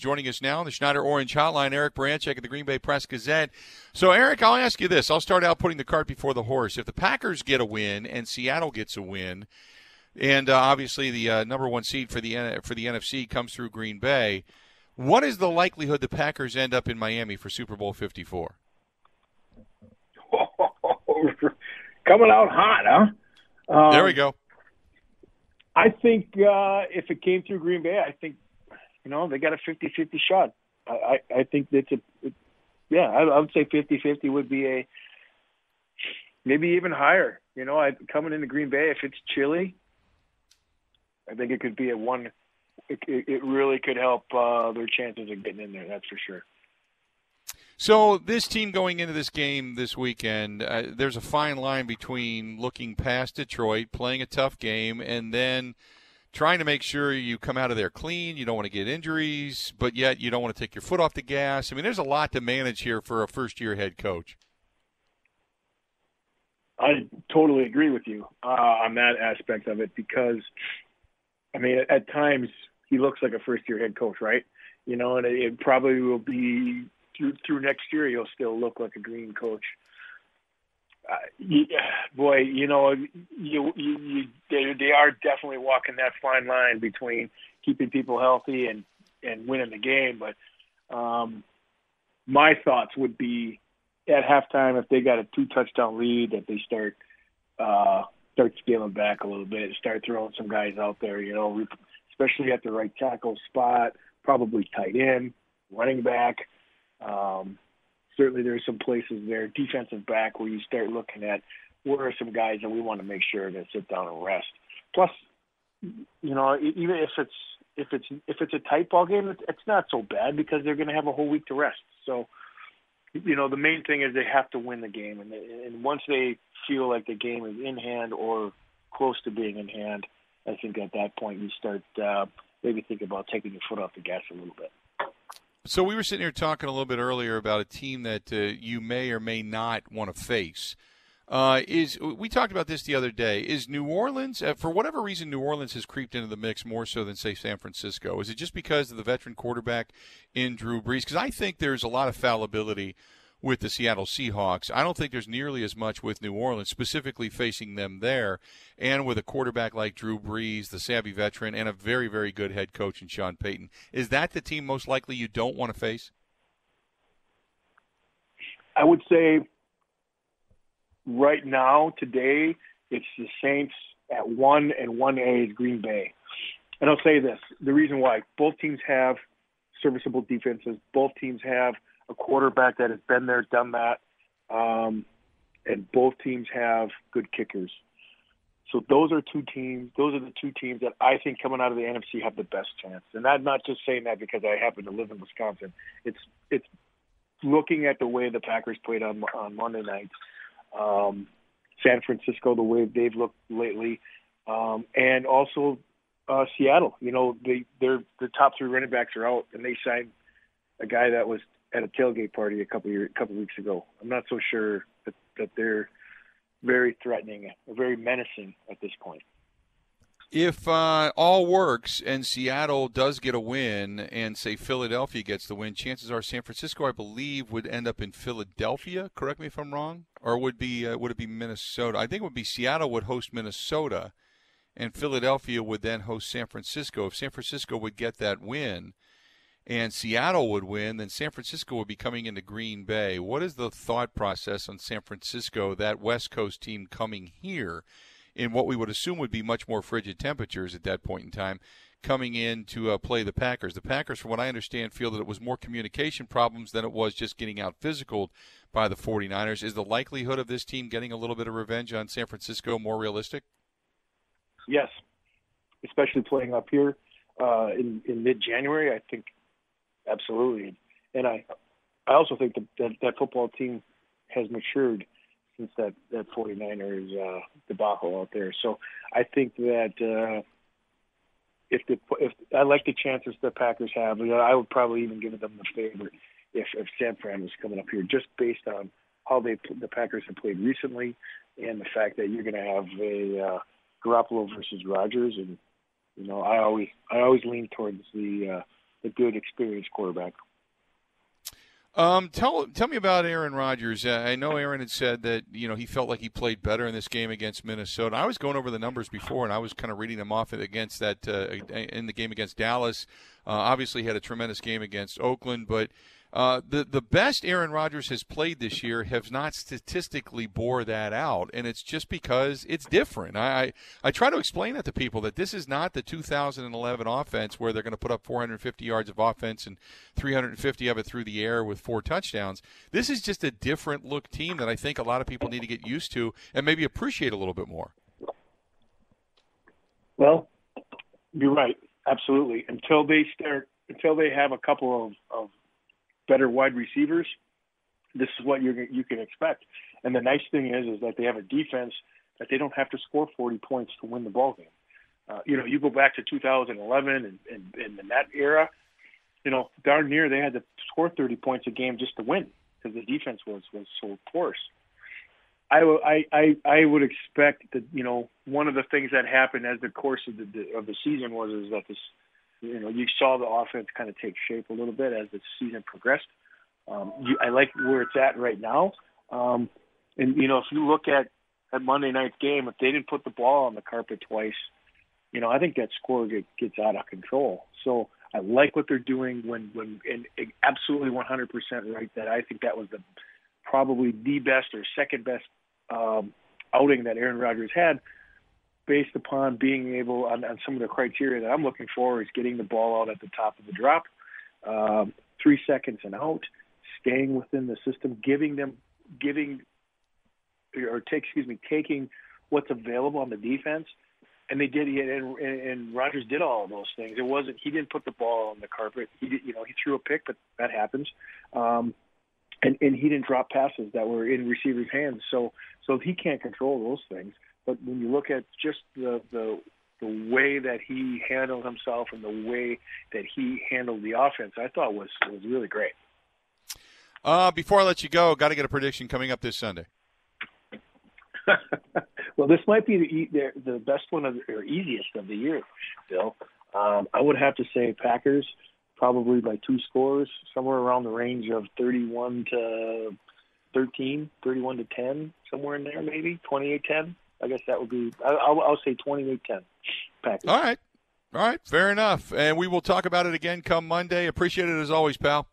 Joining us now on the Schneider Orange Hotline, Eric Baranczyk at the Green Bay Press Gazette. So, Eric, I'll ask you this. I'll start out putting the cart before the horse. If the Packers get a win and Seattle gets a win, and uh, obviously the uh, number one seed for the for the NFC comes through Green Bay, what is the likelihood the Packers end up in Miami for Super Bowl Fifty Four? Coming out hot, huh? Um, there we go. I think uh, if it came through Green Bay, I think you know they got a 50-50 shot. I, I, I think that's a it, yeah. I, I would say 50-50 would be a maybe even higher. You know, I, coming into Green Bay, if it's chilly, I think it could be a one. It, it really could help uh, their chances of getting in there. That's for sure. So this team going into this game this weekend, uh, there's a fine line between looking past Detroit, playing a tough game, and then trying to make sure you come out of there clean. You don't want to get injuries, but yet you don't want to take your foot off the gas. I mean, there's a lot to manage here for a first-year head coach. I totally agree with you uh, on that aspect of it because, I mean, at, times he looks like a first-year head coach, right? You know, and it, it probably will be through through next year, he'll still look like a green coach. Uh, boy, you know, you, you, you they, they are definitely walking that fine line between keeping people healthy and and winning the game. But um, my thoughts would be at halftime if they got a two touchdown lead that they start uh, start scaling back a little bit, start throwing some guys out there. You know, especially at the right tackle spot, probably tight end, running back. Um, certainly, there are some places there, defensive back, where you start looking at where are some guys that we want to make sure to sit down and rest. Plus, you know, even if it's if it's if it's a tight ball game, it's not so bad because they're going to have a whole week to rest. So, you know, the main thing is they have to win the game, and they, and once they feel like the game is in hand or close to being in hand, I think at that point you start uh, maybe think about taking your foot off the gas a little bit. So we were sitting here talking a little bit earlier about a team that uh, you may or may not want to face. Uh, is we talked about this the other day? Is New Orleans, uh, for whatever reason, New Orleans has creeped into the mix more so than say San Francisco? Is it just because of the veteran quarterback in Drew Brees? Because I think there's a lot of fallibility with the Seattle Seahawks. I don't think there's nearly as much with New Orleans, specifically facing them there, and with a quarterback like Drew Brees, the savvy veteran, and a very, very good head coach in Sean Payton. Is that the team most likely you don't want to face? I would say right now, today, it's the Saints at one and one A is Green Bay. And I'll say this: the reason why both teams have serviceable defenses, both teams have a quarterback that has been there, done that, um, and both teams have good kickers. So those are two teams. Those are the two teams that I think coming out of the NFC have the best chance. And I'm not just saying that because I happen to live in Wisconsin. It's it's looking at the way the Packers played on on Monday night, um, San Francisco, the way they've looked lately, um, and also uh, Seattle. You know, they they're the top three running backs are out, and they signed a guy that was at a tailgate party a couple year, couple weeks ago. I'm not so sure that, that they're very threatening, or very menacing at this point. If uh, all works and Seattle does get a win, and say Philadelphia gets the win, chances are San Francisco, I believe, would end up in Philadelphia. Correct me if I'm wrong, or would be uh, would it be Minnesota? I think it would be Seattle would host Minnesota, and Philadelphia would then host San Francisco. If San Francisco would get that win, and Seattle would win, then San Francisco would be coming into Green Bay. What is the thought process on San Francisco, that West Coast team coming here in what we would assume would be much more frigid temperatures at that point in time, coming in to uh, play the Packers? The Packers, from what I understand, feel that it was more communication problems than it was just getting out physical by the 49ers. Is the likelihood of this team getting a little bit of revenge on San Francisco more realistic? Yes, especially playing up here uh, in, in mid January. I think absolutely. And I, I also think that that, that football team has matured since that that 49ers uh, debacle out there. So I think that uh, if the if I like the chances the Packers have, you know, I would probably even give them the favor if if San Fran was coming up here, just based on how they the Packers have played recently and the fact that you're going to have a uh, Garoppolo versus Rodgers, and you know I always I always lean towards the uh, the good experienced quarterback. Um, tell tell me about Aaron Rodgers. Uh, I know Aaron had said that you know he felt like he played better in this game against Minnesota. I was going over the numbers before, and I was kind of reading them off against that uh, in the game against Dallas. Uh, obviously, had a tremendous game against Oakland, but uh, the the best Aaron Rodgers has played this year have not statistically bore that out, and it's just because it's different. I, I, I try to explain that to people that this is not the 2011 offense where they're going to put up 450 yards of offense and 350 of it through the air with four touchdowns. This is just a different look team that I think a lot of people need to get used to and maybe appreciate a little bit more. Well, you're right, absolutely. Until they start, until they have a couple of, of better wide receivers, this is what you you can expect. And the nice thing is, is that they have a defense that they don't have to score 40 points to win the ball game. Uh, you know, you go back to 2011 and, and, and in that era, you know, darn near they had to score 30 points a game just to win because the defense was was so porous. I, I I I would expect that you know one of the things that happened as the course of the of the season was is that this you know, you saw the offense kind of take shape a little bit as the season progressed. Um, you, I like where it's at right now. Um, and you know, if you look at at Monday night's game, if they didn't put the ball on the carpet twice, you know, I think that score get, gets out of control. So I like what they're doing when when and absolutely 100% right that I think that was the probably the best or second best um, outing that Aaron Rodgers had based upon being able on, on some of the criteria that I'm looking for is getting the ball out at the top of the drop, um, three seconds and out, staying within the system, giving them giving or take excuse me taking what's available on the defense. And they did, and, and Rodgers did all of those things. It wasn't he didn't put the ball on the carpet. He did, you know, he threw a pick, but that happens. Um, and and he didn't drop passes that were in receivers' hands. So so he can't control those things. But when you look at just the the the way that he handled himself and the way that he handled the offense, I thought was was really great. Uh, before I let you go, got to get a prediction coming up this Sunday. well, this might be the the best one of the, or easiest of the year, Bill. Um, I would have to say Packers, probably by two scores, somewhere around the range of 31 to 13, 31 to 10, somewhere in there, maybe 28-10. I guess that would be. I'll, I'll say 28-10 Packers. All right, all right, fair enough. And we will talk about it again come Monday. Appreciate it as always, pal.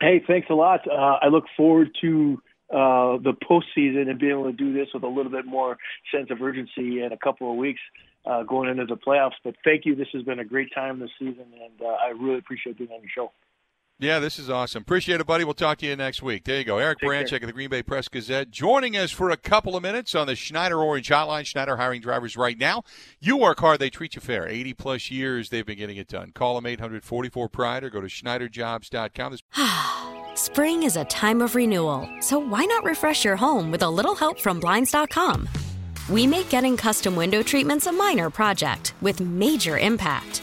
Hey, thanks a lot. Uh, I look forward to uh, the postseason and being able to do this with a little bit more sense of urgency in a couple of weeks uh, going into the playoffs. But thank you. This has been a great time this season, and uh, I really appreciate being on your show. Yeah, this is awesome. Appreciate it, buddy. We'll talk to you next week. There you go. Eric Take Baranczyk of the Green Bay Press Gazette joining us for a couple of minutes on the Schneider Orange Hotline. Schneider hiring drivers right now. You work hard, they treat you fair. 80 plus years they've been getting it done. Call them 844 Pride or go to SchneiderJobs.com. Spring is a time of renewal, so why not refresh your home with a little help from Blinds.com? We make getting custom window treatments a minor project with major impact.